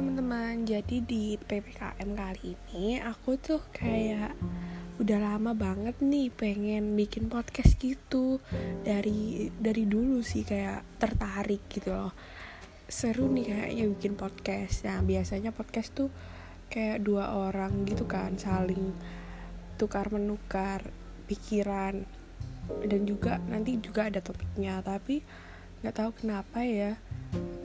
teman-teman, jadi di PPKM kali ini aku tuh kayak udah lama banget nih pengen bikin podcast gitu. Dari dari dulu sih kayak tertarik gitu loh. Seru nih kayaknya bikin podcast. Nah biasanya podcast tuh kayak dua orang gitu kan saling tukar menukar pikiran. Dan juga nanti juga ada topiknya tapi nggak tahu kenapa ya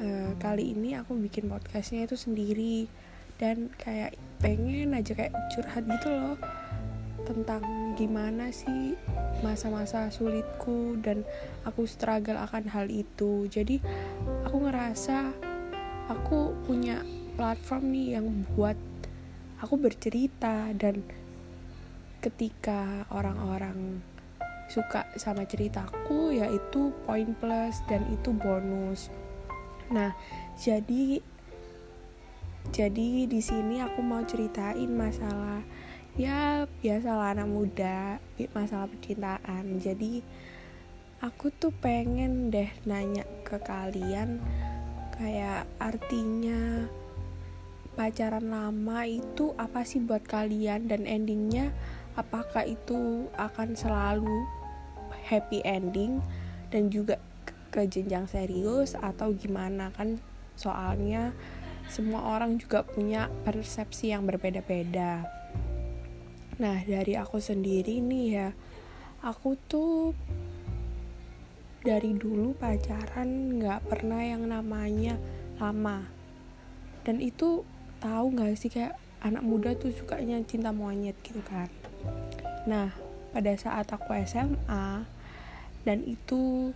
uh, kali ini aku bikin podcastnya itu sendiri. Dan kayak pengen aja kayak curhat gitu loh tentang gimana sih masa-masa sulitku dan aku struggle akan hal itu. Jadi aku ngerasa aku punya platform nih yang buat aku bercerita dan ketika orang-orang suka sama ceritaku yaitu poin plus dan itu bonus nah jadi jadi di sini aku mau ceritain masalah ya biasalah anak muda masalah percintaan. Jadi aku tuh pengen deh nanya ke kalian kayak artinya pacaran lama itu apa sih buat kalian? Dan endingnya apakah itu akan selalu happy ending? Dan juga ke jenjang serius atau gimana kan? Soalnya semua orang juga punya persepsi yang berbeda-beda. Nah dari aku sendiri nih ya Aku tuh dari dulu pacaran nggak pernah yang namanya lama. Dan itu tahu nggak sih kayak anak muda tuh sukanya cinta monyet gitu kan? Nah pada saat aku SMA dan itu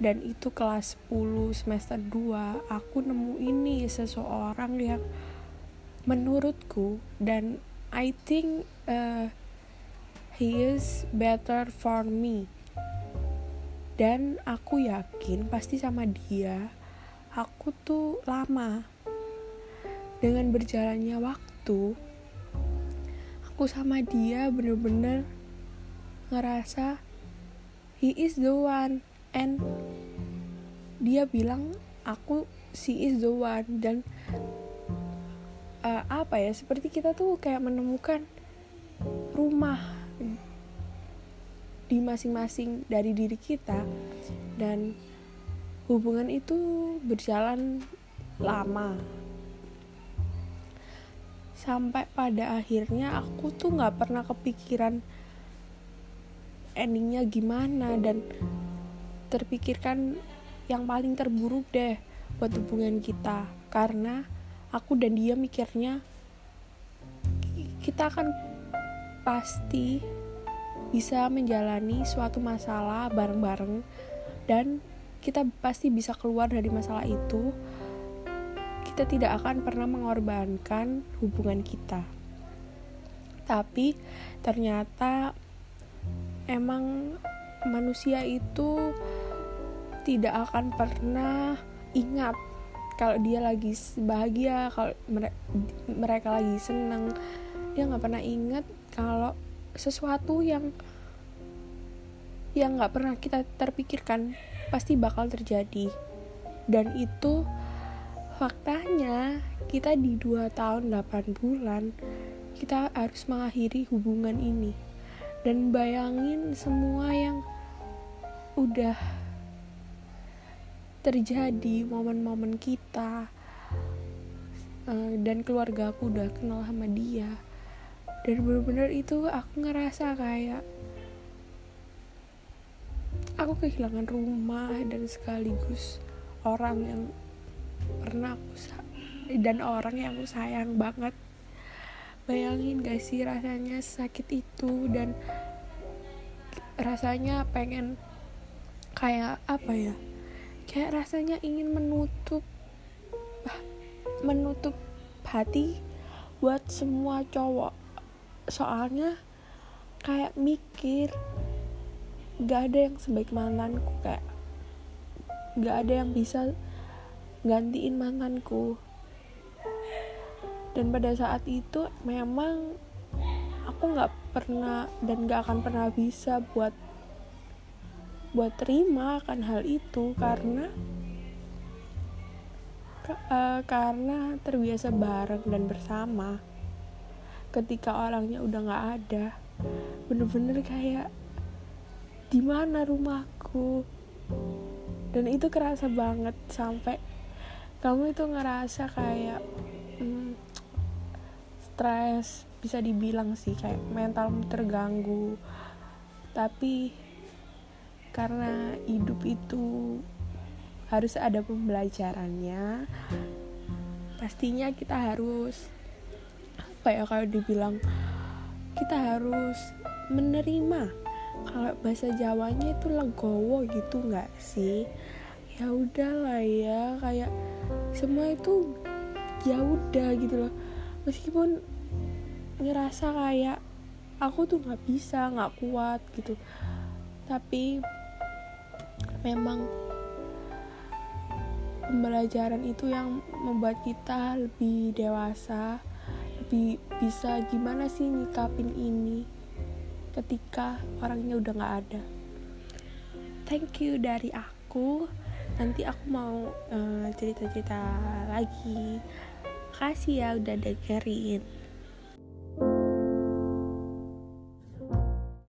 dan itu kelas 10 semester 2 aku nemu ini seseorang yang menurutku dan I think uh, he is better for me. Dan aku yakin pasti sama dia aku tuh lama dengan berjalannya waktu aku sama dia bener-bener ngerasa he is the one and dia bilang aku she is the one. Dan uh, apa ya seperti kita tuh kayak menemukan rumah di masing-masing dari diri kita dan hubungan itu berjalan lama. Sampai pada akhirnya aku tuh nggak pernah kepikiran endingnya gimana dan terpikirkan yang paling terburuk deh buat hubungan kita. Karena aku dan dia mikirnya kita akan pasti bisa menjalani suatu masalah bareng-bareng dan kita pasti bisa keluar dari masalah itu. Kita tidak akan pernah mengorbankan hubungan kita. Tapi ternyata emang manusia itu tidak akan pernah ingat kalau dia lagi bahagia kalau mereka lagi seneng. Dia nggak pernah inget kalau sesuatu yang yang nggak pernah kita terpikirkan pasti bakal terjadi. Dan itu faktanya kita di 2 tahun 8 bulan kita harus mengakhiri hubungan ini. Dan bayangin semua yang udah terjadi momen-momen kita uh, dan keluarga aku udah kenal sama dia. Dan bener-bener itu aku ngerasa kayak aku kehilangan rumah dan sekaligus orang yang pernah aku dan orang yang aku sayang banget. Bayangin gak sih rasanya sakit itu dan rasanya pengen kayak apa ya kayak rasanya ingin menutup menutup hati buat semua cowok. Soalnya kayak mikir gak ada yang sebaik mantanku kayak gak ada yang bisa gantiin mantanku. Dan pada saat itu memang aku nggak pernah dan gak akan pernah bisa buat buat terima akan hal itu karena uh, karena terbiasa bareng dan bersama. Ketika orangnya udah nggak ada bener-bener kayak di mana rumahku? Dan itu kerasa banget sampai kamu itu ngerasa kayak hmm, stres bisa dibilang sih kayak mental terganggu. Tapi karena hidup itu harus ada pembelajarannya. Pastinya kita harus apa ya kalau dibilang kita harus menerima. Kalau bahasa Jawanya itu legowo gitu nggak sih? Ya udahlah ya kayak semua itu ya udah gitu loh. Meskipun ngerasa kayak aku tuh nggak bisa nggak kuat gitu. Tapi memang pembelajaran itu yang membuat kita lebih dewasa lebih bisa gimana sih nyikapin ini ketika orangnya udah nggak ada. Thank you dari aku. Nanti aku mau cerita cerita-cerita lagi. Kasih ya udah dengerin